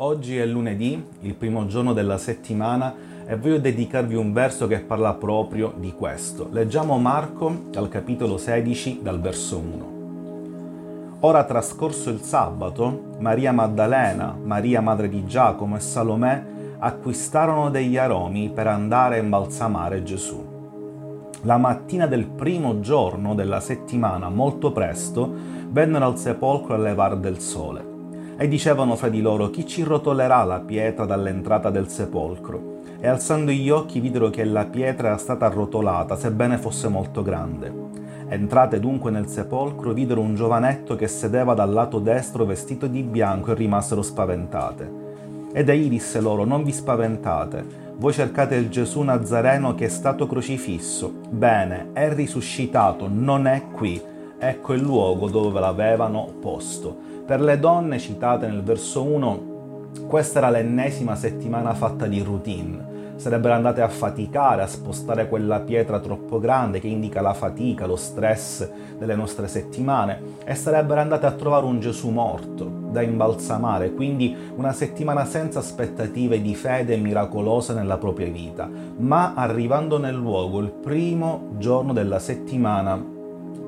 Oggi è lunedì, il primo giorno della settimana e voglio dedicarvi un verso che parla proprio di questo. Leggiamo Marco al capitolo 16 dal verso 1. Ora trascorso il sabato, Maria Maddalena, Maria madre di Giacomo e Salomè acquistarono degli aromi per andare a imbalsamare Gesù. La mattina del primo giorno della settimana, molto presto, vennero al sepolcro a levar del sole e dicevano fra di loro chi ci rotolerà la pietra dall'entrata del sepolcro. E alzando gli occhi videro che la pietra era stata arrotolata, sebbene fosse molto grande. Entrate dunque nel sepolcro, videro un giovanetto che sedeva dal lato destro vestito di bianco e rimasero spaventate. Ed egli disse loro, non vi spaventate, voi cercate il Gesù Nazareno che è stato crocifisso. Bene, è risuscitato, non è qui. Ecco il luogo dove l'avevano posto. Per le donne citate nel verso 1, questa era l'ennesima settimana fatta di routine. Sarebbero andate a faticare a spostare quella pietra troppo grande che indica la fatica, lo stress delle nostre settimane e sarebbero andate a trovare un Gesù morto da imbalsamare, quindi una settimana senza aspettative di fede miracolosa nella propria vita. Ma arrivando nel luogo, il primo giorno della settimana,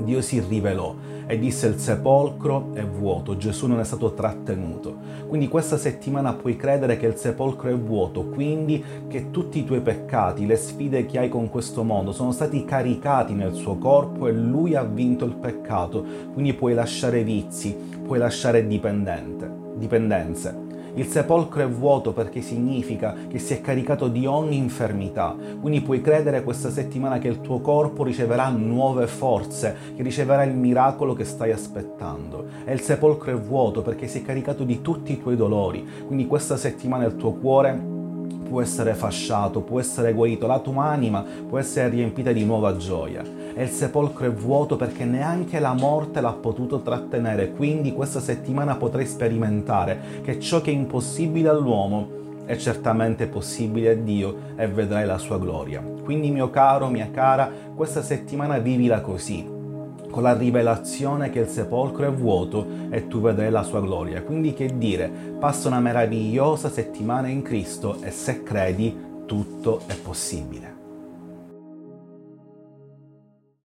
Dio si rivelò e disse il sepolcro è vuoto, Gesù non è stato trattenuto. Quindi questa settimana puoi credere che il sepolcro è vuoto, quindi che tutti i tuoi peccati, le sfide che hai con questo mondo sono stati caricati nel suo corpo e lui ha vinto il peccato. Quindi puoi lasciare vizi, puoi lasciare dipendenze. Il sepolcro è vuoto perché significa che si è caricato di ogni infermità. Quindi puoi credere questa settimana che il tuo corpo riceverà nuove forze, che riceverà il miracolo che stai aspettando. E il sepolcro è vuoto perché si è caricato di tutti i tuoi dolori. Quindi questa settimana il tuo cuore può essere fasciato, può essere guarito, la tua anima può essere riempita di nuova gioia. E il sepolcro è vuoto perché neanche la morte l'ha potuto trattenere, quindi questa settimana potrai sperimentare che ciò che è impossibile all'uomo è certamente possibile a Dio e vedrai la sua gloria. Quindi mio caro, mia cara, questa settimana vivila così, con la rivelazione che il sepolcro è vuoto e tu vedrai la sua gloria. Quindi che dire, passa una meravigliosa settimana in Cristo e se credi tutto è possibile.